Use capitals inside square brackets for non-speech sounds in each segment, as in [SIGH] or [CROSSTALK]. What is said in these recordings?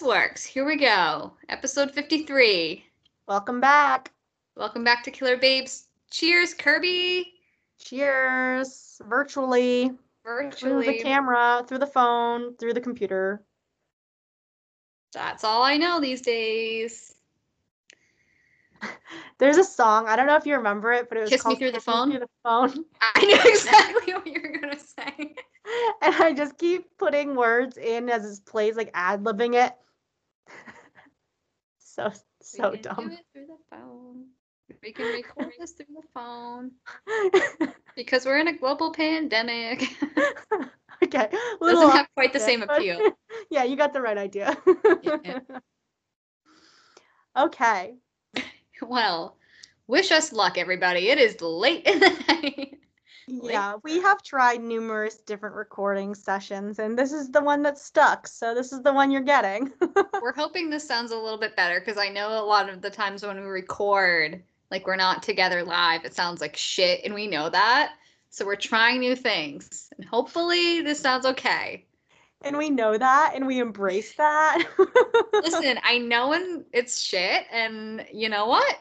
let's see if this works. Here we go. Episode 53. Welcome back. Welcome back to Killer Babes. Cheers, Kirby. Cheers. Virtually. Virtually. Through the camera, through the phone, through the computer. That's all I know these days. [LAUGHS] There's a song. I don't know if you remember it, but it was Kiss Me called Through the Phone? Through the phone. [LAUGHS] I knew exactly what you were going to say. [LAUGHS] and I just keep putting words in as it plays, like ad libbing it. So so dumb. Do it through the phone. We can [LAUGHS] record this through the phone because we're in a global pandemic. [LAUGHS] okay. Doesn't have quite the same appeal. [LAUGHS] yeah, you got the right idea. Yeah. okay. Well, wish us luck, everybody. It is late in the night. Yeah, we have tried numerous different recording sessions, and this is the one that stuck. So this is the one you're getting. [LAUGHS] We're hoping this sounds a little bit better because I know a lot of the times when we record, like we're not together live, it sounds like shit, and we know that. So we're trying new things, and hopefully this sounds okay. and we know that, and we embrace that. [LAUGHS] Listen, I know when it's shit, and you know what?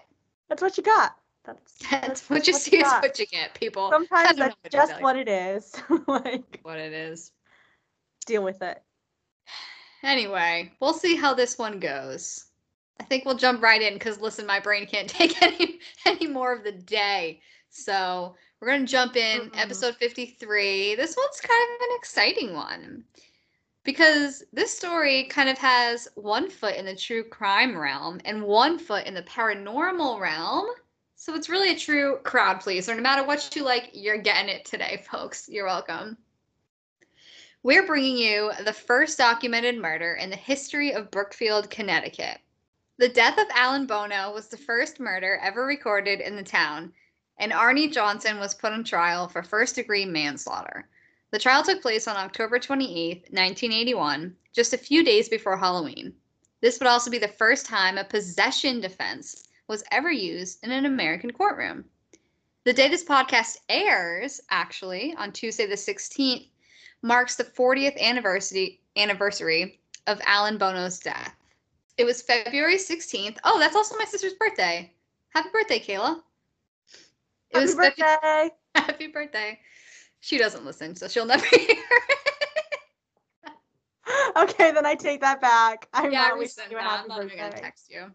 that's what you got. [LAUGHS] That's That's what you see is what you get, people. [LAUGHS] Sometimes that's just what it is. [LAUGHS] like, What it is. deal with it. Anyway, we'll see how this one goes. I think we'll jump right in because listen, my brain can't take any any more of the day. So we're gonna jump in Mm-mm. episode 53. This one's kind of an exciting one. Because this story kind of has one foot in the true crime realm and one foot in the paranormal realm. So it's really a true crowd pleaser. No matter what you like, you're getting it today, [LAUGHS] folks. You're welcome. We're bringing you the first documented murder in the history of Brookfield, Connecticut. The death of Alan Bono was the first murder ever recorded in the town, and Arnie Johnson was put on trial for first degree manslaughter. The trial took place on October 28, 1981, just a few days before Halloween. This would also be the first time a possession defense was ever used in an American courtroom. The day this podcast airs, actually, on Tuesday the 16th, marks the 40th anniversary anniversary of Alan Bono's death. It was February 16th. Oh, that's also my sister's birthday. Happy birthday, Kayla. It Happy was birthday. [LAUGHS] Happy birthday. She doesn't listen, so she'll never [LAUGHS] hear. okay, then I take that back. I'm yeah, not wishing you a happy I'm not even gonna birthday. text you.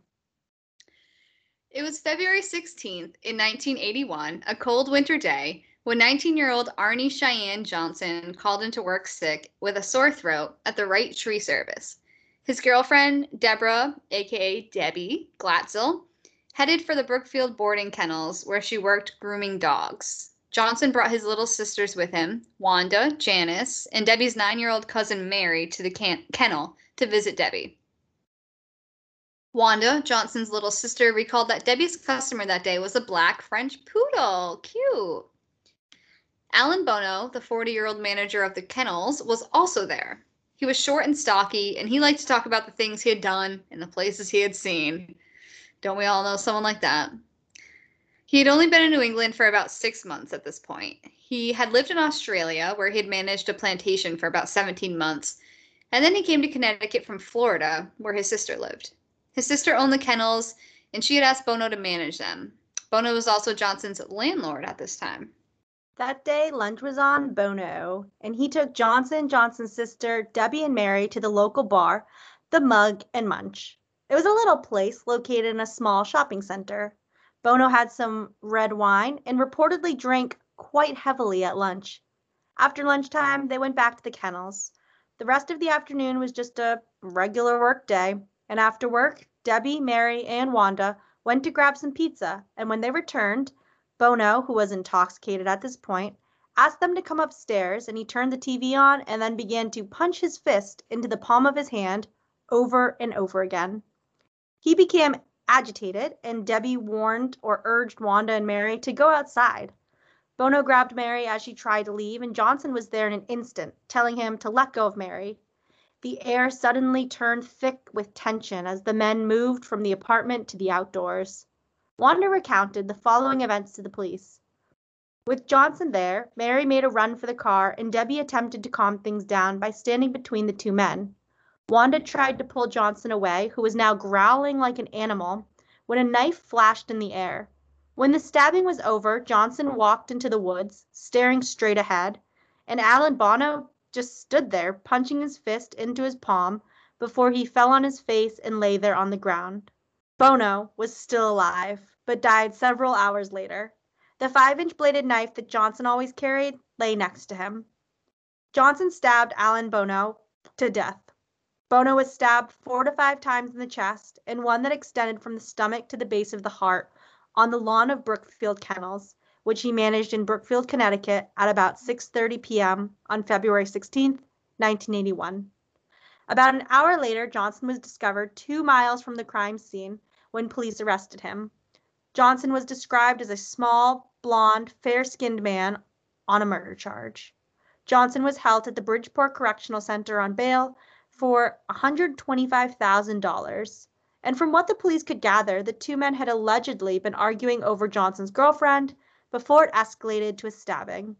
It was February 16th in 1981, a cold winter day, when 19-year-old Arnie Cheyenne Johnson called into work sick with a sore throat at the Wright Tree Service. His girlfriend, Deborah, aka Debbie Glatzel, headed for the Brookfield boarding kennels where she worked grooming dogs. Johnson brought his little sisters with him, Wanda, Janice, and Debbie's nine year old cousin Mary, to the can- kennel to visit Debbie. Wanda, Johnson's little sister, recalled that Debbie's customer that day was a black French poodle. Cute. Alan Bono, the 40 year old manager of the kennels, was also there. He was short and stocky, and he liked to talk about the things he had done and the places he had seen. Don't we all know someone like that? He had only been in New England for about six months at this point. He had lived in Australia, where he had managed a plantation for about 17 months, and then he came to Connecticut from Florida, where his sister lived. His sister owned the kennels, and she had asked Bono to manage them. Bono was also Johnson's landlord at this time. That day, lunch was on Bono, and he took Johnson, Johnson's sister, Debbie, and Mary to the local bar, the Mug and Munch. It was a little place located in a small shopping center. Bono had some red wine and reportedly drank quite heavily at lunch. After lunchtime, they went back to the kennels. The rest of the afternoon was just a regular work day, and after work, Debbie, Mary, and Wanda went to grab some pizza, and when they returned, Bono, who was intoxicated at this point, asked them to come upstairs and he turned the TV on and then began to punch his fist into the palm of his hand over and over again. He became agitated and Debbie warned or urged Wanda and Mary to go outside. Bono grabbed Mary as she tried to leave and Johnson was there in an instant, telling him to let go of Mary. The air suddenly turned thick with tension as the men moved from the apartment to the outdoors. Wanda recounted the following events to the police. With Johnson there, Mary made a run for the car and Debbie attempted to calm things down by standing between the two men. Wanda tried to pull Johnson away, who was now growling like an animal, when a knife flashed in the air. When the stabbing was over, Johnson walked into the woods, staring straight ahead, and Alan Bono just stood there, punching his fist into his palm before he fell on his face and lay there on the ground. Bono was still alive, but died several hours later. The five inch bladed knife that Johnson always carried lay next to him. Johnson stabbed Alan Bono to death. Bono was stabbed four to five times in the chest and one that extended from the stomach to the base of the heart on the lawn of Brookfield Kennels, which he managed in Brookfield, Connecticut at about 6:30 p.m. on February 16, 1981. About an hour later, Johnson was discovered 2 miles from the crime scene when police arrested him. Johnson was described as a small, blond, fair-skinned man on a murder charge. Johnson was held at the Bridgeport Correctional Center on bail for $125,000. And from what the police could gather, the two men had allegedly been arguing over Johnson's girlfriend before it escalated to a stabbing.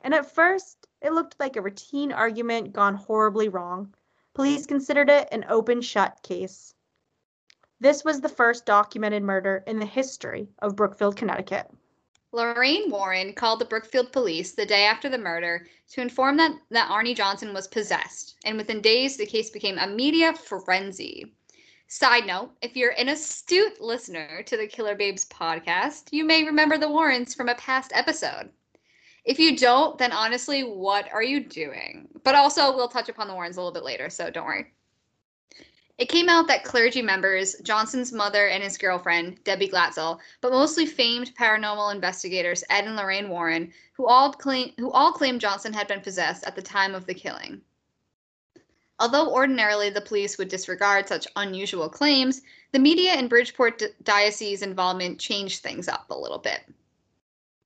And at first, it looked like a routine argument gone horribly wrong. Police considered it an open shut case. This was the first documented murder in the history of Brookfield, Connecticut. Lorraine Warren called the Brookfield police the day after the murder to inform that, that Arnie Johnson was possessed, and within days the case became a media frenzy. Side note, if you're an astute listener to the Killer Babes podcast, you may remember the Warrens from a past episode. If you don't, then honestly, what are you doing? But also, we'll touch upon the Warrens a little bit later, so don't worry. It came out that clergy members, Johnson's mother and his girlfriend, Debbie Glatzel, but mostly famed paranormal investigators Ed and Lorraine Warren, who all claim who all claimed Johnson had been possessed at the time of the killing. Although ordinarily the police would disregard such unusual claims, the media and Bridgeport Diocese involvement changed things up a little bit.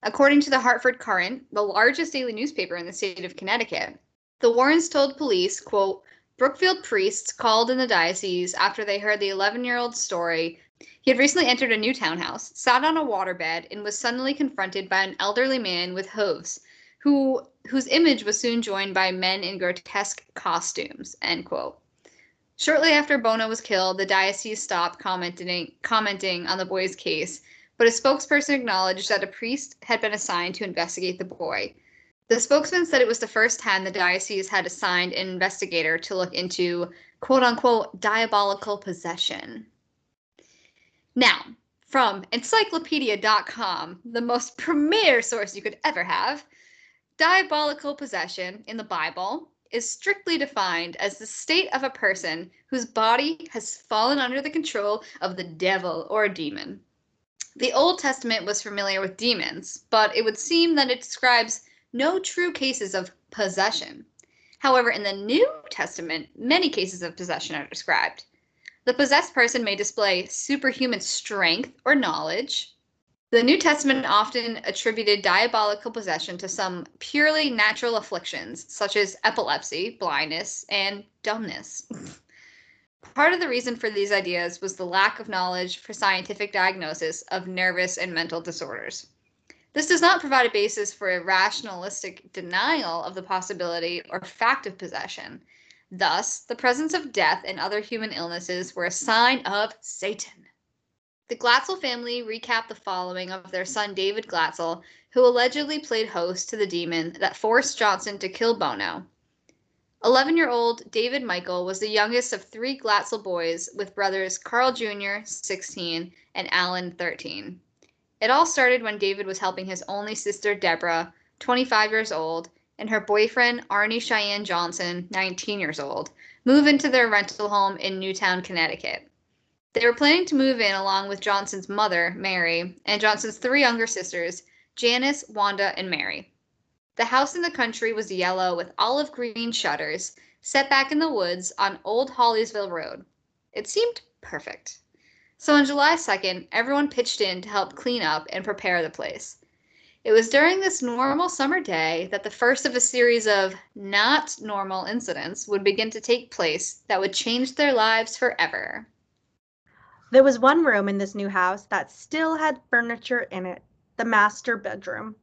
According to the Hartford Courant, the largest daily newspaper in the state of Connecticut, the Warrens told police, quote, Brookfield priests called in the diocese after they heard the 11 year old's story. He had recently entered a new townhouse, sat on a waterbed, and was suddenly confronted by an elderly man with hooves, who whose image was soon joined by men in grotesque costumes. End quote. Shortly after Bono was killed, the diocese stopped commenting commenting on the boy's case, but a spokesperson acknowledged that a priest had been assigned to investigate the boy. The spokesman said it was the first time the diocese had assigned an investigator to look into quote unquote diabolical possession. Now, from encyclopedia.com, the most premier source you could ever have, diabolical possession in the Bible is strictly defined as the state of a person whose body has fallen under the control of the devil or demon. The Old Testament was familiar with demons, but it would seem that it describes no true cases of possession. However, in the New Testament, many cases of possession are described. The possessed person may display superhuman strength or knowledge. The New Testament often attributed diabolical possession to some purely natural afflictions, such as epilepsy, blindness, and dumbness. Part of the reason for these ideas was the lack of knowledge for scientific diagnosis of nervous and mental disorders. This does not provide a basis for a rationalistic denial of the possibility or fact of possession. Thus, the presence of death and other human illnesses were a sign of Satan. The Glatzel family recapped the following of their son David Glatzel, who allegedly played host to the demon that forced Johnson to kill Bono. 11 year old David Michael was the youngest of three Glatzel boys with brothers Carl Jr., 16, and Alan, 13. It all started when David was helping his only sister, Deborah, 25 years old, and her boyfriend, Arnie Cheyenne Johnson, 19 years old, move into their rental home in Newtown, Connecticut. They were planning to move in along with Johnson's mother, Mary, and Johnson's three younger sisters, Janice, Wanda, and Mary. The house in the country was yellow with olive green shutters, set back in the woods on Old Hawleyville Road. It seemed perfect. So on July 2nd, everyone pitched in to help clean up and prepare the place. It was during this normal summer day that the first of a series of not normal incidents would begin to take place that would change their lives forever. There was one room in this new house that still had furniture in it the master bedroom.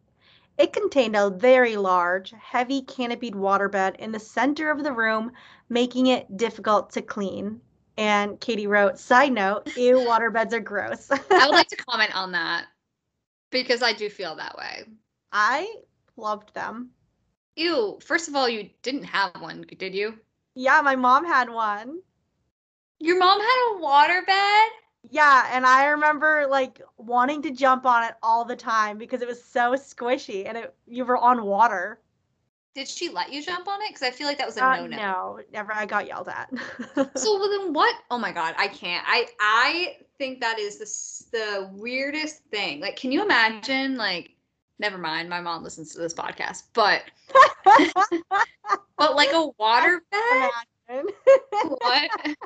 It contained a very large, heavy canopied waterbed in the center of the room, making it difficult to clean. And Katie wrote, side note, [LAUGHS] ew, waterbeds are gross. I would like to [LAUGHS] comment on that because I do feel that way. I loved them. Ew, first of all, you didn't have one, did you? Yeah, my mom had one. Your mom had a waterbed? Yeah, and I remember like wanting to jump on it all the time because it was so squishy and it, you were on water. Did she let you jump on it? Because I feel like that was a Uh, no no. no, never. I got yelled at. [LAUGHS] So well, then what? Oh my god, I can't. I I think that is the the weirdest thing. Like, can you imagine? Like, never mind. My mom listens to this podcast, but but like a [LAUGHS] water bed. What? [LAUGHS]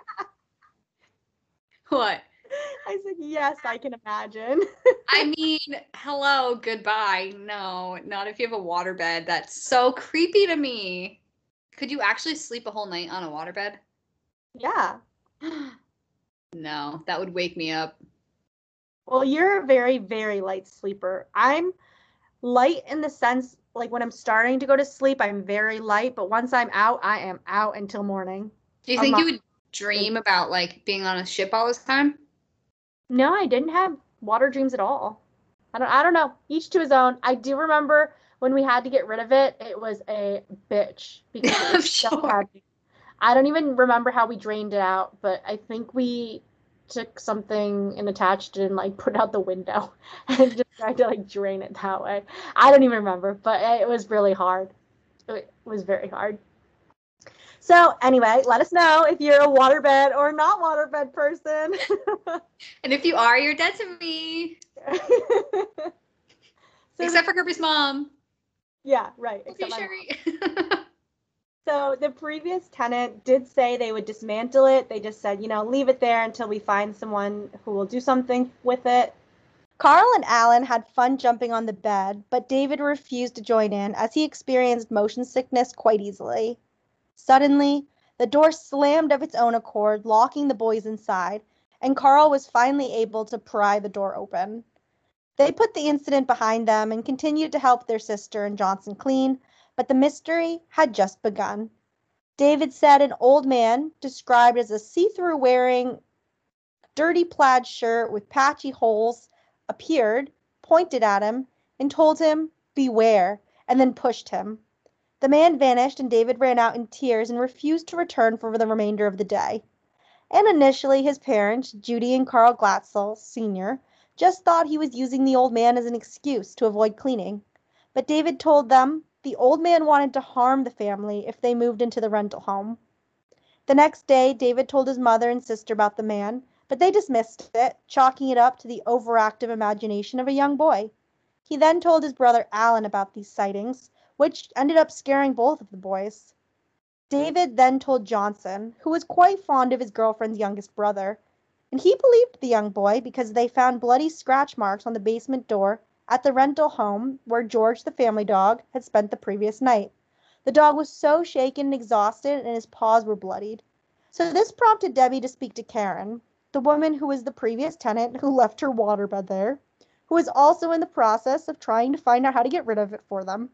what? [LAUGHS] I said, yes, I can imagine. I [LAUGHS] mean, hello, goodbye. No, not if you have a waterbed. That's so creepy to me. Could you actually sleep a whole night on a waterbed? yeah. [GASPS] no, that would wake me up. Well, you're a very, very light sleeper. I'm light in the sense, like when I'm starting to go to sleep, I'm very light, but once I'm out, I am out until morning. Do you think you would dream about like being on a ship all this time? No, I didn't have water dreams at all. I don't I don't know. Each to his own. I do remember when we had to get rid of it, it was a bitch [LAUGHS] because it I'm was so sure. I don't even remember how we drained it out, but I think we took something and attached it and like put it out the window [LAUGHS] and just tried to like drain it that way. I don't even remember, but it was really hard. It was very hard. So anyway, let us know if you're a waterbed or not waterbed person. [LAUGHS] And if you are, you're dead to me. [LAUGHS] so Except for Kirby's mom. yeah, right. Except. Sherry. [LAUGHS] So the previous tenant did say they would dismantle it. They just said, you know, leave it there until we find someone who will do something with it. Carl and Alan had fun jumping on the bed, but David refused to join in as he experienced motion sickness quite easily. Suddenly, the door slammed of its own accord, locking the boys inside, and Carl was finally able to pry the door open. They put the incident behind them and continued to help their sister and Johnson clean, but the mystery had just begun. David said an old man, described as a see through wearing dirty plaid shirt with patchy holes, appeared, pointed at him, and told him, Beware, and then pushed him. The man vanished, and David ran out in tears and refused to return for the remainder of the day. And initially, his parents, Judy and Carl Glatzel, Sr., just thought he was using the old man as an excuse to avoid cleaning. But David told them the old man wanted to harm the family if they moved into the rental home. The next day, David told his mother and sister about the man, but they dismissed it, chalking it up to the overactive imagination of a young boy. He then told his brother Alan about these sightings, which ended up scaring both of the boys. David then told Johnson, who was quite fond of his girlfriend's youngest brother, and he believed the young boy because they found bloody scratch marks on the basement door at the rental home where George, the family dog, had spent the previous night. The dog was so shaken and exhausted, and his paws were bloodied. So this prompted Debbie to speak to Karen, the woman who was the previous tenant who left her waterbed there, who was also in the process of trying to find out how to get rid of it for them.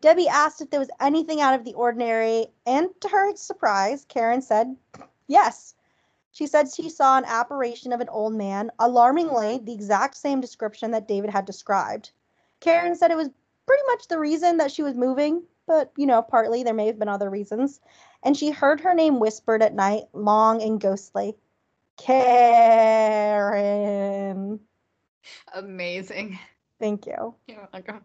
Debbie asked if there was anything out of the ordinary, and to her surprise, Karen said, Yes. She said she saw an apparition of an old man, alarmingly the exact same description that David had described. Karen said it was pretty much the reason that she was moving, but you know, partly there may have been other reasons. And she heard her name whispered at night, long and ghostly. Karen. Amazing. Thank you. You're welcome.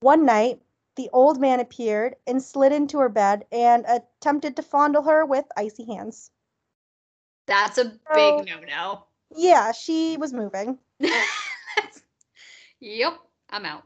One night, the old man appeared and slid into her bed and attempted to fondle her with icy hands. That's a So- big no no. Yeah, she was moving. [LAUGHS] yep, I'm out.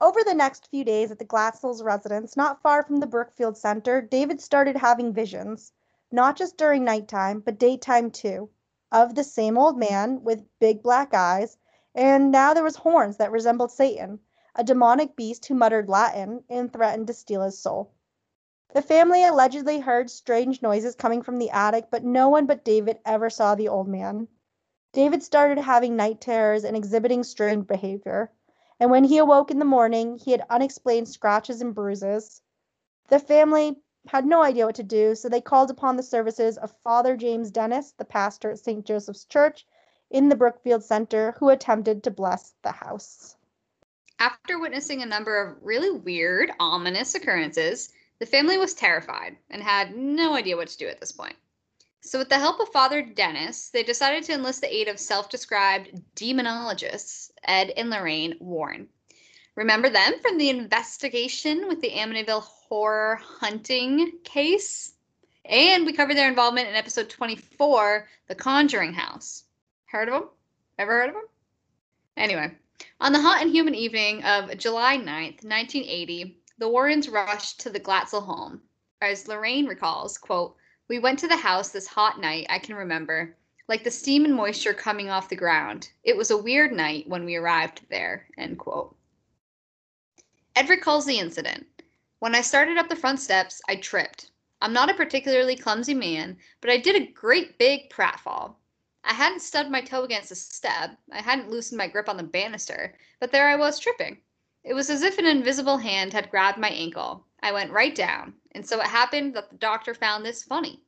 Over the next few days at the Glatzels residence, not far from the Brookfield Center, David started having visions, not just during nighttime, but daytime too, of the same old man with big black eyes, and now there was horns that resembled Satan, a demonic beast who muttered Latin and threatened to steal his soul. The family allegedly heard strange noises coming from the attic, but no one but David ever saw the old man. David started having night terrors and exhibiting strange behavior. and when he awoke in the morning, he had unexplained scratches and bruises. The family had no idea what to do, so they called upon the services of Father James Dennis, the pastor at St. Joseph's Church in the Brookfield Center, who attempted to bless the house. After witnessing a number of really weird, ominous occurrences, the family was terrified and had no idea what to do at this point. So, with the help of Father Dennis, they decided to enlist the aid of self described demonologists, Ed and Lorraine Warren. Remember them from the investigation with the Amityville horror hunting case? And we covered their involvement in episode 24, The Conjuring House. Heard of them? Ever heard of them? Anyway, on the hot and humid evening of July 9th, 1980, the Warrens rushed to the Glatzel home. As Lorraine recalls, quote, we went to the house this hot night I can remember, like the steam and moisture coming off the ground. It was a weird night when we arrived there, end quote. Ed recalls the incident. When I started up the front steps, I tripped. I'm not a particularly clumsy man, but I did a great big pratfall. I hadn't stubbed my toe against a step, I hadn't loosened my grip on the banister, but there I was tripping. It was as if an invisible hand had grabbed my ankle. I went right down, and so it happened that the doctor found this funny.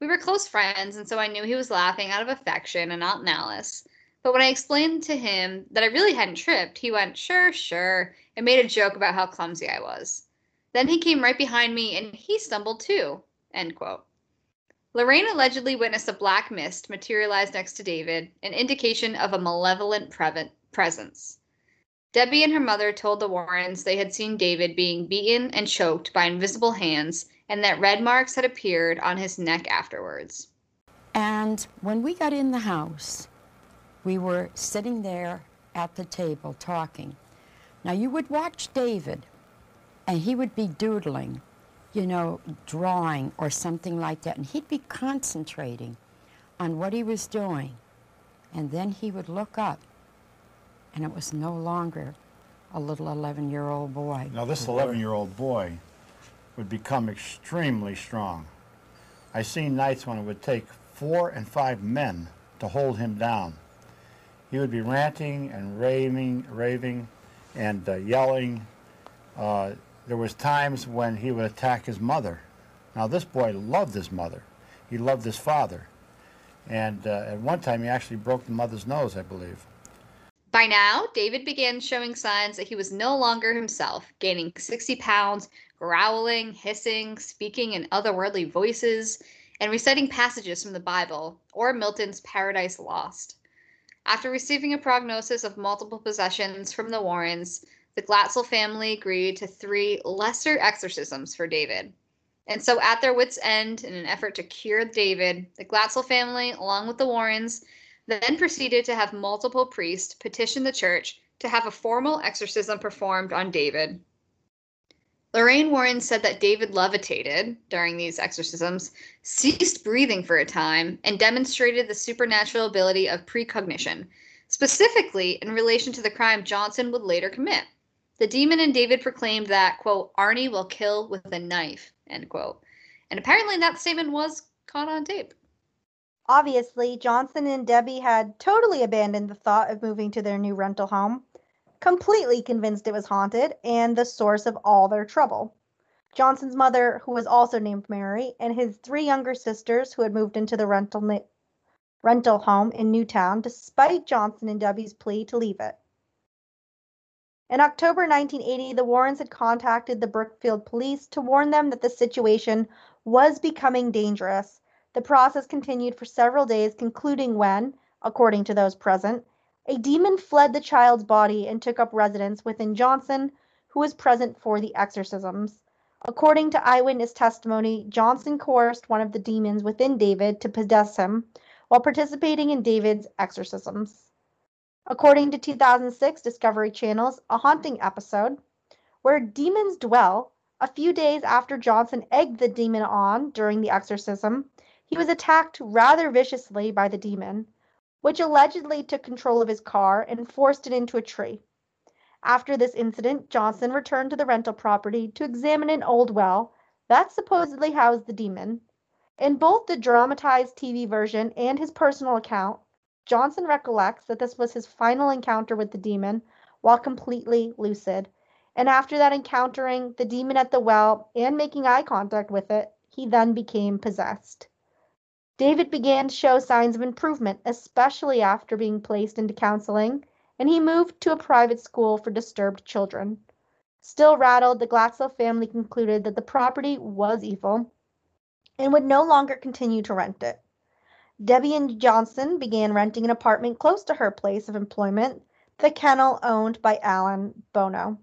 We were close friends, and so I knew he was laughing out of affection and not malice. But when I explained to him that I really hadn't tripped, he went, sure, sure, and made a joke about how clumsy I was. Then he came right behind me and he stumbled too. End quote. Lorraine allegedly witnessed a black mist materialize next to David, an indication of a malevolent presence. Debbie and her mother told the Warrens they had seen David being beaten and choked by invisible hands and that red marks had appeared on his neck afterwards. And when we got in the house, we were sitting there at the table talking. Now, you would watch David, and he would be doodling, you know, drawing or something like that, and he'd be concentrating on what he was doing. And then he would look up and it was no longer a little 11 year old boy. Now, this 11 year old boy would become extremely strong. I seen nights when it would take four and five men to hold him down. He would be ranting and raving, raving and uh, yelling. Uh, there was times when he would attack his mother. Now, this boy loved his mother. He loved his father. And uh, at one time, he actually broke the mother's nose, I believe. By now, David began showing signs that he was no longer himself, gaining 60 pounds, growling, hissing, speaking in otherworldly voices, and reciting passages from the Bible or Milton's Paradise Lost. After receiving a prognosis of multiple possessions from the Warrens, the Glatzel family agreed to three lesser exorcisms for David. And so, at their wits' end, in an effort to cure David, the Glatzel family, along with the Warrens, then proceeded to have multiple priests petition the church to have a formal exorcism performed on David. Lorraine Warren said that David levitated during these exorcisms, ceased breathing for a time, and demonstrated the supernatural ability of precognition, specifically in relation to the crime Johnson would later commit. The demon and David proclaimed that, quote, Arnie will kill with a knife, end quote. And apparently that statement was caught on tape. Obviously, Johnson and Debbie had totally abandoned the thought of moving to their new rental home, completely convinced it was haunted and the source of all their trouble. Johnson's mother, who was also named Mary, and his three younger sisters, who had moved into the rental rental home in Newtown despite Johnson and Debbie's plea to leave it. In October 1980, the Warrens had contacted the Brookfield police to warn them that the situation was becoming dangerous the process continued for several days, concluding when, according to those present, a demon fled the child's body and took up residence within Johnson, who was present for the exorcisms. According to eyewitness testimony, Johnson coerced one of the demons within David to possess him while participating in David's exorcisms. According to 2006 Discovery Channel's A Haunting episode, where demons dwell, a few days after Johnson egged the demon on during the exorcism, he was attacked rather viciously by the demon, which allegedly took control of his car and forced it into a tree. After this incident, Johnson returned to the rental property to examine an old well that supposedly housed the demon. In both the dramatized TV version and his personal account, Johnson recollects that this was his final encounter with the demon while completely lucid. And after that encountering the demon at the well and making eye contact with it, he then became possessed. David began to show signs of improvement, especially after being placed into counseling, and he moved to a private school for disturbed children. Still rattled, the Glatzel family concluded that the property was evil and would no longer continue to rent it. Debbie and Johnson began renting an apartment close to her place of employment, the kennel owned by Alan Bono.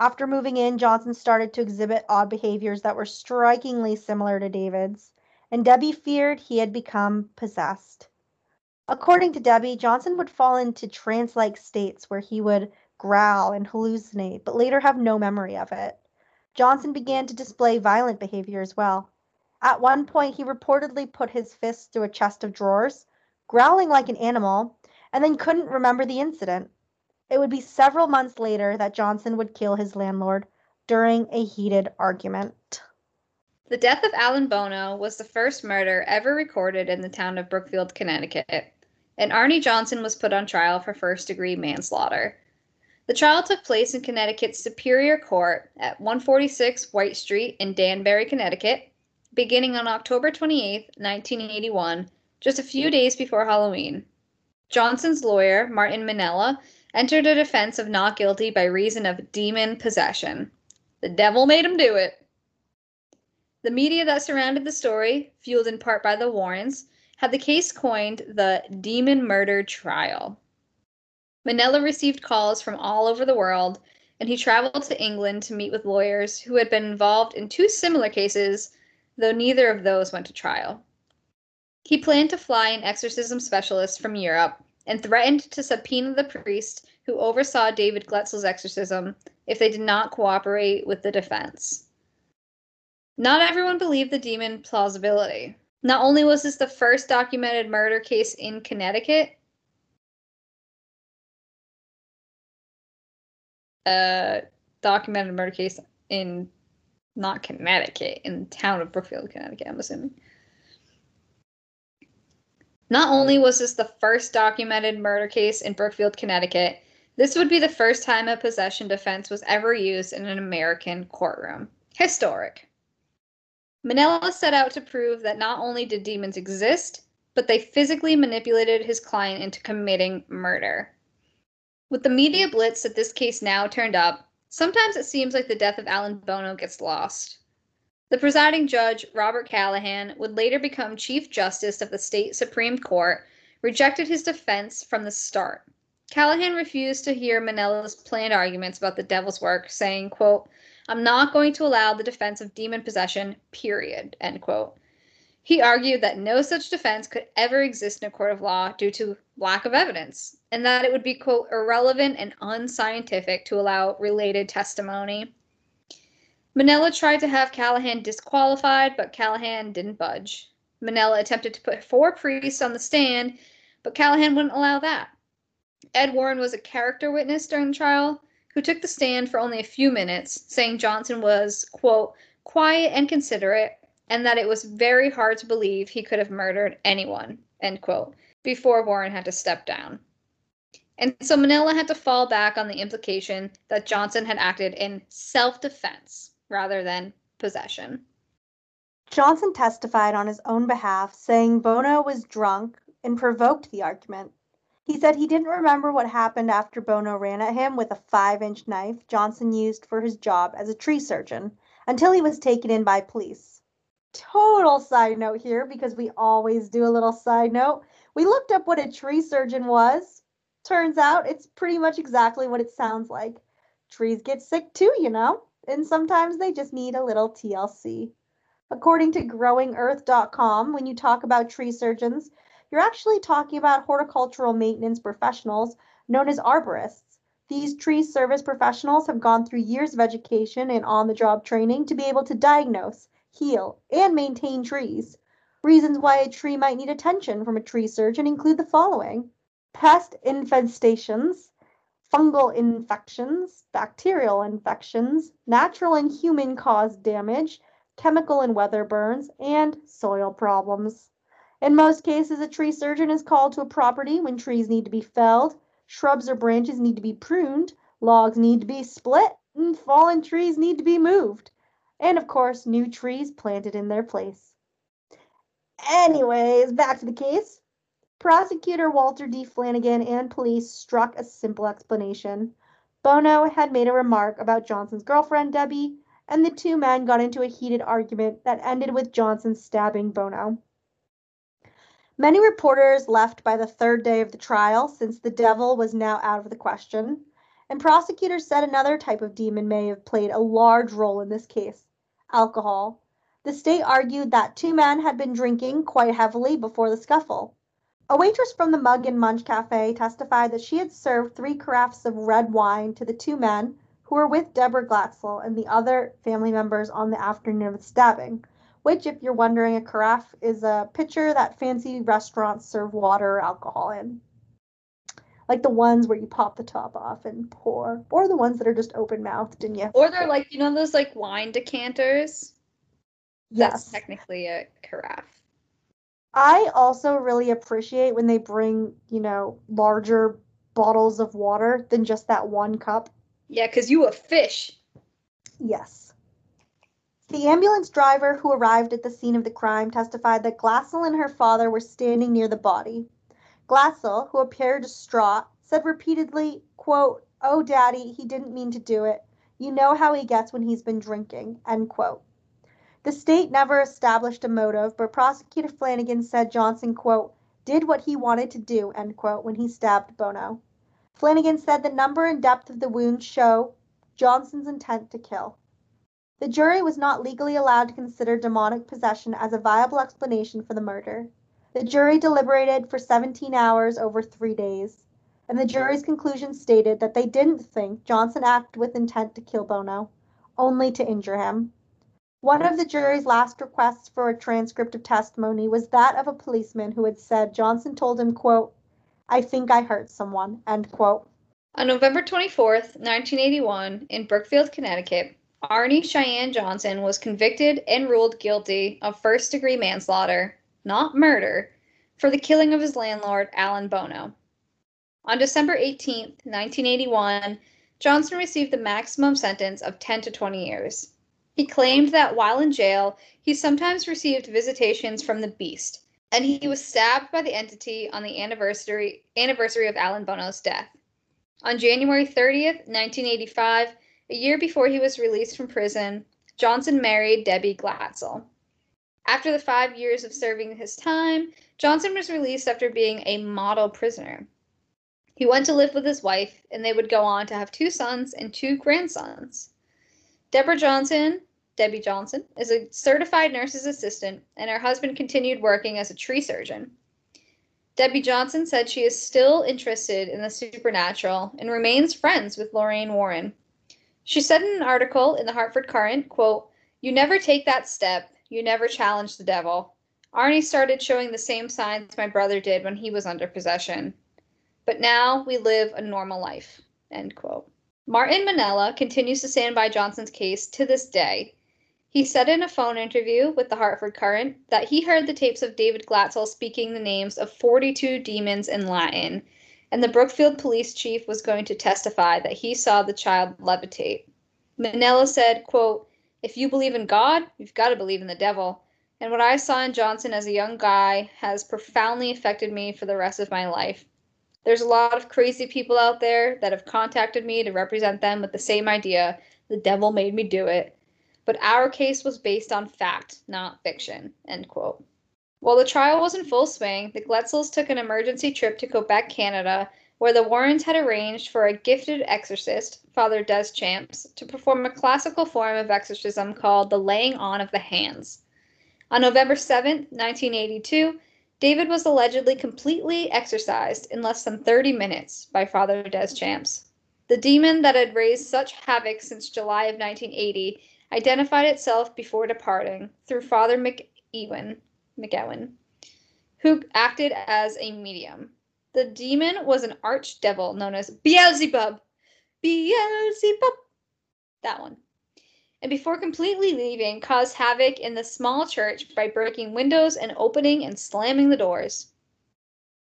After moving in, Johnson started to exhibit odd behaviors that were strikingly similar to David's, and Debbie feared he had become possessed. According to Debbie, Johnson would fall into trance like states where he would growl and hallucinate, but later have no memory of it. Johnson began to display violent behavior as well. At one point, he reportedly put his fists through a chest of drawers, growling like an animal, and then couldn't remember the incident. It would be several months later that Johnson would kill his landlord during a heated argument. The death of Alan Bono was the first murder ever recorded in the town of Brookfield, Connecticut, and Arnie Johnson was put on trial for first degree manslaughter. The trial took place in Connecticut's Superior Court at 146 White Street in Danbury, Connecticut, beginning on October 28, 1981, just a few days before Halloween. Johnson's lawyer, Martin Minnella, entered a defense of not guilty by reason of demon possession. The devil made him do it. The media that surrounded the story, fueled in part by the Warrens, had the case coined the Demon Murder Trial. Minnella received calls from all over the world, and he traveled to England to meet with lawyers who had been involved in two similar cases though neither of those went to trial. He planned to fly an exorcism specialist from Europe and threatened to subpoena the priest who oversaw David Glatzel's exorcism if they did not cooperate with the defense. Not everyone believed the demon plausibility. Not only was this the first documented murder case in Connecticut, a documented murder case in not Connecticut, in the town of Brookfield, Connecticut, I'm assuming. Not only was this the first documented murder case in Brookfield, Connecticut, this would be the first time a possession defense was ever used in an American courtroom. Historic. Minnella set out to prove that not only did demons exist, but they physically manipulated his client into committing murder. With the media blitz that this case now turned up, Sometimes it seems like the death of Alan Bono gets lost. The presiding judge, Robert Callahan, would later become Chief Justice of the state Supreme Court, rejected his defense from the start. Callahan refused to hear Minnella's planned arguments about the devil's work, saying, quote, I'm not going to allow the defense of demon possession, period, end quote. He argued that no such defense could ever exist in a court of law due to lack of evidence, and that it would be, quote, irrelevant and unscientific to allow related testimony. Minnella tried to have Callahan disqualified, but Callahan didn't budge. Minnella attempted to put four priests on the stand, but Callahan wouldn't allow that. Ed Warren was a character witness during the trial who took the stand for only a few minutes, saying Johnson was, quote, quiet and considerate, and that it was very hard to believe he could have murdered anyone, end quote, before Warren had to step down. And so Minnella had to fall back on the implication that Johnson had acted in self defense rather than possession. Johnson testified on his own behalf, saying Bono was drunk and provoked the argument. He said he didn't remember what happened after Bono ran at him with a five inch knife Johnson used for his job as a tree surgeon until he was taken in by police total side note here because we always do a little side note. We looked up what a tree surgeon was. Turns out it's pretty much exactly what it sounds like. Trees get sick too, you know, and sometimes they just need a little TLC. According to growingearth.com, when you talk about tree surgeons, you're actually talking about horticultural maintenance professionals known as arborists. These tree service professionals have gone through years of education and on the job training to be able to diagnose, heal, and maintain trees. Reasons why a tree might need attention from a tree surgeon include the following pest infestations, fungal infections, bacterial infections, natural and human caused damage, chemical and weather burns, and soil problems. In most cases, a tree surgeon is called to a property when trees need to be felled, Shrubs or branches need to be pruned, logs need to be split, and fallen trees need to be moved. And of course, new trees planted in their place. Anyways, back to the case. Prosecutor Walter D. Flanagan and police struck a simple explanation. Bono had made a remark about Johnson's girlfriend, Debbie, and the two men got into a heated argument that ended with Johnson stabbing Bono. Many reporters left by the third day of the trial since the devil was now out of the question, and prosecutors said another type of demon may have played a large role in this case alcohol. The state argued that two men had been drinking quite heavily before the scuffle. A waitress from the Mug and Munch Cafe testified that she had served three carafes of red wine to the two men who were with Deborah Glatzel and the other family members on the afternoon of the stabbing, which, if you're wondering, a carafe is a pitcher that fancy restaurants serve water or alcohol in. Like the ones where you pop the top off and pour, or the ones that are just open mouthed and you. Or they're like, you know, those like wine decanters? That's yes. technically a carafe. I also really appreciate when they bring, you know, larger bottles of water than just that one cup. Yeah, because you a fish. Yes. The ambulance driver who arrived at the scene of the crime testified that Glatzel and her father were standing near the body. Glatzel, who appeared distraught, said repeatedly, quote, Oh, daddy, he didn't mean to do it. You know how he gets when he's been drinking, end quote. The state never established a motive, but prosecutor Flanagan said Johnson, quote, did what he wanted to do, end quote, when he stabbed Bono. Flanagan said the number and depth of the wounds show Johnson's intent to kill. The jury was not legally allowed to consider demonic possession as a viable explanation for the murder. The jury deliberated for 17 hours over three days, and the jury's conclusion stated that they didn't think Johnson acted with intent to kill Bono, only to injure him. One of the jury's last requests for a transcript of testimony was that of a policeman who had said Johnson told him, quote, I think I hurt someone, end quote. On November 24, 1981, in Brookfield, Connecticut, Arnie Cheyenne Johnson was convicted and ruled guilty of first degree manslaughter, not murder, for the killing of his landlord, Alan Bono. On December 18, 1981, Johnson received the maximum sentence of 10 to 20 years. He claimed that while in jail, he sometimes received visitations from the beast, and he was stabbed by the entity on the anniversary anniversary of Alan Bono's death. On January 30th, 1985, a year before he was released from prison, Johnson married Debbie Glatzel. After the five years of serving his time, Johnson was released after being a model prisoner. He went to live with his wife, and they would go on to have two sons and two grandsons. Deborah Johnson, Debbie Johnson, is a certified nurse's assistant, and her husband continued working as a tree surgeon. Debbie Johnson said she is still interested in the supernatural and remains friends with Lorraine Warren. She said in an article in the Hartford Courant, quote, You never take that step, you never challenge the devil. Arnie started showing the same signs my brother did when he was under possession. But now we live a normal life. End quote. Martin Minnella continues to stand by Johnson's case to this day. He said in a phone interview with the Hartford Courant that he heard the tapes of David Glatzel speaking the names of 42 demons in Latin, and the Brookfield police chief was going to testify that he saw the child levitate. Minnella said, quote, If you believe in God, you've got to believe in the devil. And what I saw in Johnson as a young guy has profoundly affected me for the rest of my life. There's a lot of crazy people out there that have contacted me to represent them with the same idea the devil made me do it. But our case was based on fact, not fiction. End quote. While the trial was in full swing, the Glatzels took an emergency trip to Quebec, Canada, where the Warrens had arranged for a gifted exorcist, Father Deschamps, to perform a classical form of exorcism called the laying on of the hands. On November 7, 1982, David was allegedly completely exorcised in less than 30 minutes by Father Deschamps. The demon that had raised such havoc since July of 1980 identified itself before departing through Father McEwen, McGowan, who acted as a medium. The demon was an archdevil known as Beelzebub. Beelzebub. That one. And before completely leaving, caused havoc in the small church by breaking windows and opening and slamming the doors.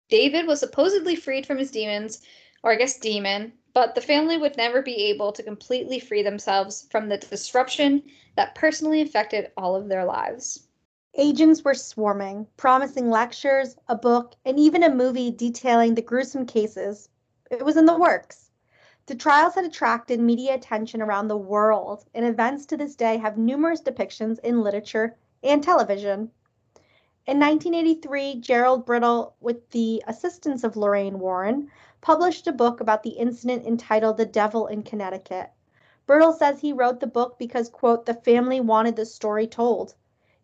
David was supposedly freed from his demons or I guess demon, but the family would never be able to completely free themselves from the disruption that personally affected all of their lives. Agents were swarming, promising lectures, a book, and even a movie detailing the gruesome cases. It was in the works. The trials had attracted media attention around the world, and events to this day have numerous depictions in literature and television. In 1983, Gerald Brittle, with the assistance of Lorraine Warren, published a book about the incident entitled The Devil in Connecticut. Brittle says he wrote the book because, quote, the family wanted the story told.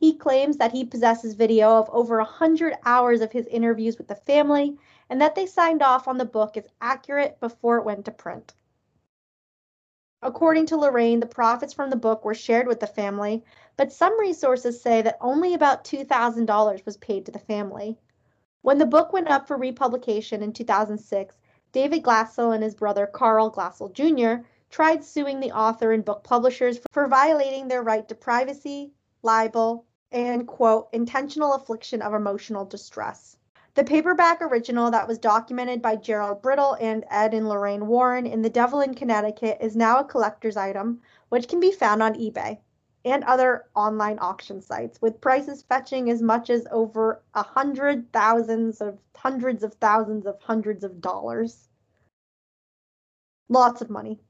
He claims that he possesses video of over 100 hours of his interviews with the family and that they signed off on the book as accurate before it went to print. According to Lorraine, the profits from the book were shared with the family, but some resources say that only about $2,000 was paid to the family. When the book went up for republication in 2006, David Glatzel and his brother Carl Glatzel Jr. tried suing the author and book publishers for violating their right to privacy, libel, and, quote, intentional affliction of emotional distress. The paperback original that was documented by Gerald Brittle and Ed and Lorraine Warren in The Devil in Connecticut is now a collector's item, which can be found on eBay and other online auction sites, with prices fetching as much as over a hundred thousands of hundreds of thousands of hundreds of dollars. Lots of money.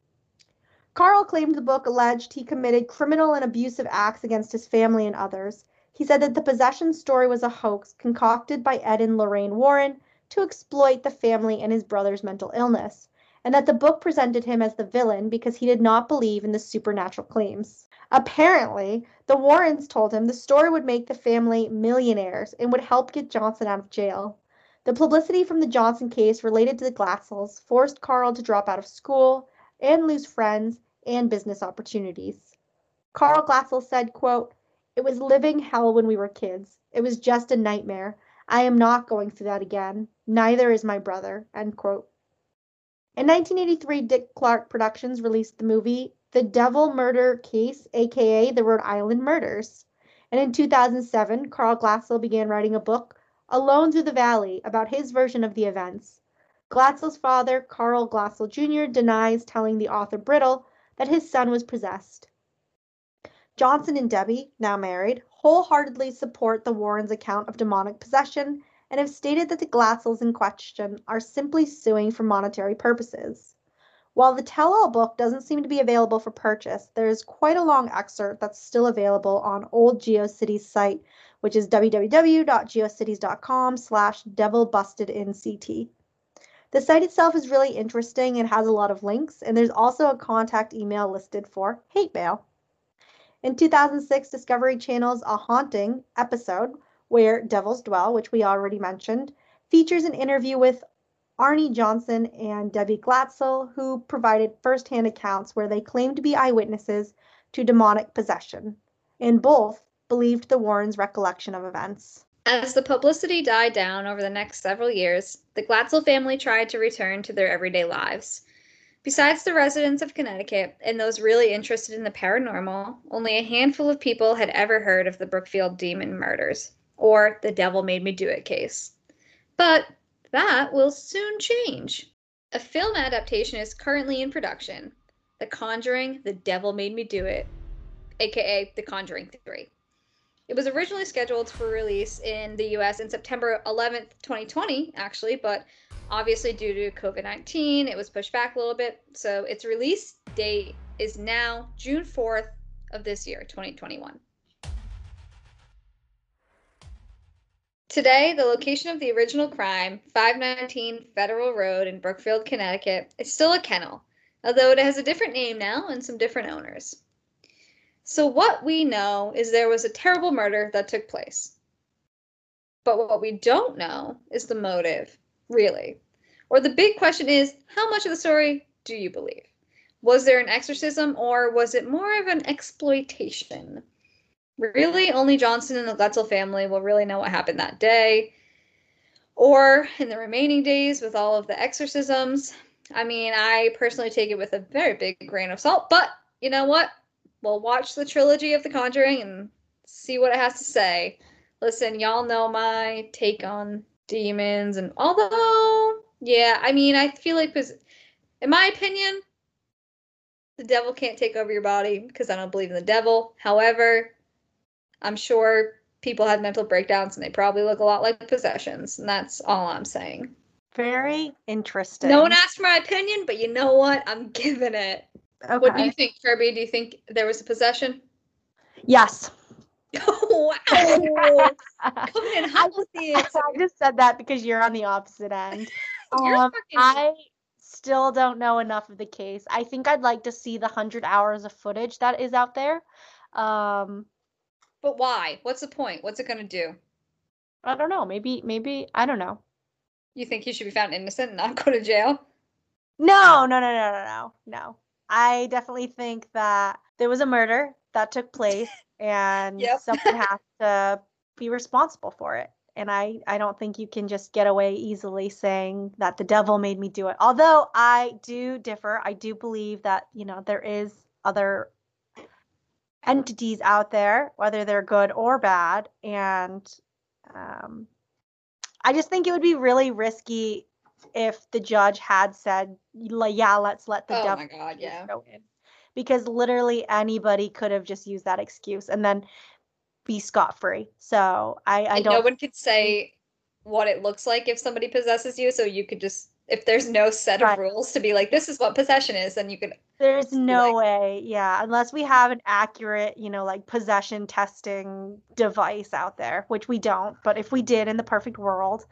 Carl claimed the book alleged he committed criminal and abusive acts against his family and others. He said that the possession story was a hoax concocted by Ed and Lorraine Warren to exploit the family and his brother's mental illness, and that the book presented him as the villain because he did not believe in the supernatural claims. Apparently, the Warrens told him the story would make the family millionaires and would help get Johnson out of jail. The publicity from the Johnson case related to the Glatzels forced Carl to drop out of school and lose friends and business opportunities. Carl Glatzel said, quote, It was living hell when we were kids. It was just a nightmare. I am not going through that again. Neither is my brother. End quote. In 1983, Dick Clark Productions released the movie The Devil Murder Case, aka The Rhode Island Murders. And in 2007, Carl Glatzel began writing a book, Alone Through the Valley, about his version of the events. Glatzel's father, Carl Glatzel Jr., denies telling the author Brittle that his son was possessed. Johnson and Debbie, now married, wholeheartedly support the Warrens' account of demonic possession and have stated that the Glatzels in question are simply suing for monetary purposes. While the tell all book doesn't seem to be available for purchase, there is quite a long excerpt that's still available on Old GeoCities site, which is www.geocities.com slash devilbustedinct. The site itself is really interesting and has a lot of links, and there's also a contact email listed for hate mail. In 2006, Discovery Channel's A Haunting episode, where Devils Dwell, which we already mentioned, features an interview with Arne Johnson and Debbie Glatzel, who provided firsthand accounts where they claimed to be eyewitnesses to demonic possession, and both believed the Warrens' recollection of events. As the publicity died down over the next several years, the Glatzel family tried to return to their everyday lives. Besides the residents of Connecticut and those really interested in the paranormal, only a handful of people had ever heard of the Brookfield demon murders, or the devil made me do it case. But that will soon change. A film adaptation is currently in production The Conjuring, The Devil Made Me Do It, aka The Conjuring 3. It was originally scheduled for release in the US in September 11th, 2020, actually, but obviously due to COVID 19, it was pushed back a little bit. So its release date is now June 4th of this year, 2021. Today, the location of the original crime, 519 Federal Road in Brookfield, Connecticut, is still a kennel, although it has a different name now and some different owners. So, what we know is there was a terrible murder that took place. But what we don't know is the motive, really. Or the big question is how much of the story do you believe? Was there an exorcism or was it more of an exploitation? Really, only Johnson and the Glatzel family will really know what happened that day. Or in the remaining days with all of the exorcisms. I mean, I personally take it with a very big grain of salt, but you know what? We'll watch the trilogy of The Conjuring and see what it has to say. Listen, y'all know my take on demons, and although Yeah, I mean, I feel like, pos- in my opinion, the devil can't take over your body because I don't believe in the devil. However, I'm sure people had mental breakdowns and they probably look a lot like possessions, and that's all I'm saying. Very interesting. No one asked for my opinion, but you know what? I'm giving it. Okay. What do you think, Kirby? Do you think there was a possession? Yes. Oh, [LAUGHS] wow. Coming in hot the. [LAUGHS] I just said that because you're on the opposite end. [LAUGHS] Um, fucking- I still don't know enough of the case. I think I'd like to see the hundred hours of footage that is out there. Um, But why? What's the point? What's it going to do? I don't know. Maybe, maybe I don't know. You think he should be found innocent and not go to jail? No, no, no, no, no, no, no. I definitely think that there was a murder that took place, [LAUGHS] and Yep. someone [LAUGHS] has to be responsible for it. And I, I don't think you can just get away easily saying that the devil made me do it. Although I do differ. I do believe that you know there is other entities out there, whether they're good or bad, and um, I just think it would be really risky if the judge had said, "Yeah, let's let the oh devil my god, yeah. go in," because literally anybody could have just used that excuse and then be scot free. So I, I And don't. no one could say what it looks like if somebody possesses you, so you could just if there's no set of Right. rules to be like this is what possession is, then you could There's no like- way, yeah, unless we have an accurate, you know, like possession testing device out there, which we don't. But if we did in the perfect world,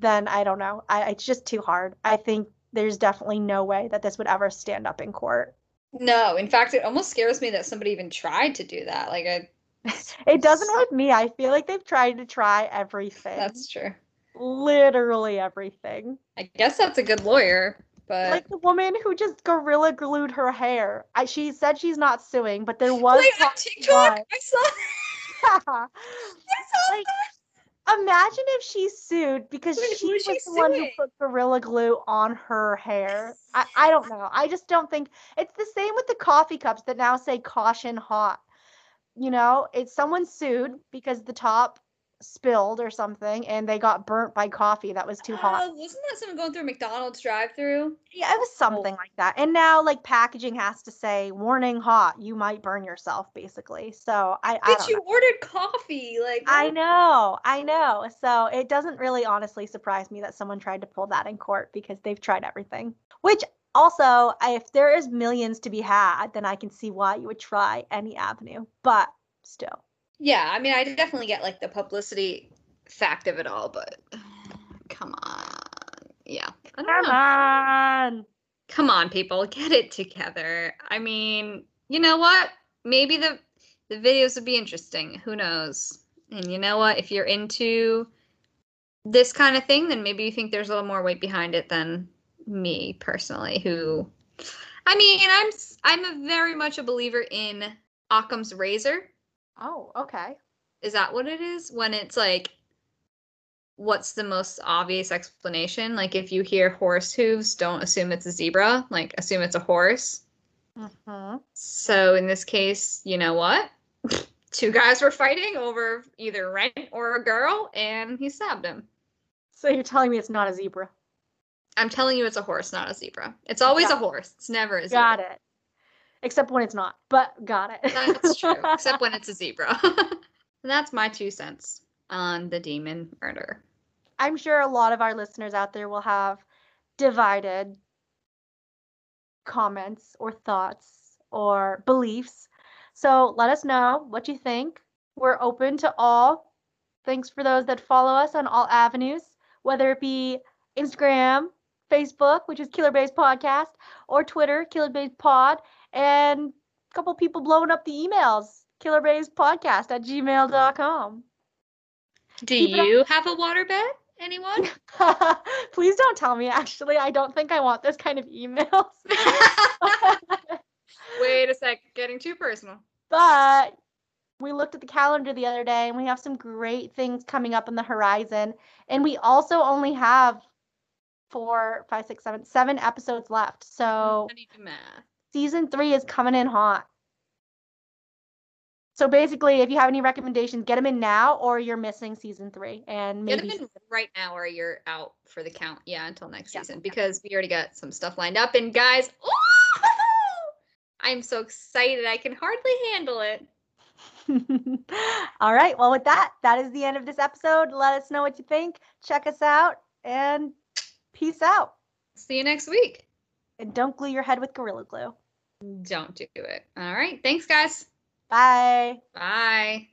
then I don't know. I, it's just too hard. I think there's definitely no way that this would ever stand up in court. No, in fact it almost scares me that somebody even tried to do that. Like I [LAUGHS] It doesn't with me. I feel like they've tried to try everything. that's true. literally everything. I guess that's a good lawyer, but like the woman who just gorilla glued her hair. I, she said she's not suing, but there was Wait, on TikTok, was. [LAUGHS] I saw like, that. Imagine if she sued because Wait, she was she the one who put gorilla glue on her hair. I, I don't know. I just don't think it's the same with the coffee cups that now say caution hot. You know, it's someone sued because the top spilled or something and they got burnt by coffee that was too hot. Oh, wasn't that someone going through a McDonald's drive-through? Yeah, it was something oh. like that. And now like packaging has to say warning hot, you might burn yourself basically. So I don't you know. ordered coffee. Like I know. I know. So it doesn't really honestly surprise me that someone tried to pull that in court because they've tried everything. Which also, if there is millions to be had, then I can see why you would try any avenue. But still. Yeah, I mean, I definitely get like the publicity fact of it all, but [SIGHS] come on. Yeah. Come know. on. Come on, people, get it together. I mean, you know what? Maybe the the videos would be interesting. Who knows? And you know what? If you're into this kind of thing, then maybe you think there's a little more weight behind it than me personally. Who, I mean, I'm I'm a very much a believer in Occam's razor. Oh, okay. Is that what it is? When it's like, what's the most obvious explanation? Like, if you hear horse hooves, don't assume it's a zebra. Like, assume it's a horse. hmm So in this case, you know what? [LAUGHS] Two guys were fighting over either rent or a girl, and he stabbed him. So you're telling me it's not a zebra. I'm telling you, it's a horse, not a zebra. It's always a horse. It's never a zebra. Got it. Except when it's not. But got it. That's true, [LAUGHS] except when it's a zebra. and [LAUGHS] that's my two cents on the demon murder. I'm sure a lot of our listeners out there will have divided comments or thoughts or beliefs. So let us know what you think. We're open to all. Thanks for those that follow us on all avenues, whether it be Instagram, Facebook, which is Killer Base Podcast, or Twitter, Killer Base Pod, and a couple people blowing up the emails, Killer Base Podcast at gmail.com. Do Keep you have a waterbed? Anyone? [LAUGHS] Please don't tell me. Actually, I don't think I want this kind of emails. [LAUGHS] Wait a sec, getting too personal. but we looked at the calendar the other day and we have some great things coming up on the horizon. And we also only have four, five, six, seven, seven episodes left. So do you do math? Season three is coming in hot. So basically, if you have any recommendations, get them in now, or you're missing season three, and Get them in right now, or you're out for the count. Yeah, until next Yeah. season because we already got some stuff lined up. And guys, [LAUGHS] I'm so excited. I can hardly handle it. [LAUGHS] All right. Well, with that, that is the end of this episode. Let us know what you think. Check us out and peace out. See you next week. And don't glue your head with Gorilla Glue. Don't do it. All right. Thanks, guys. Bye. Bye.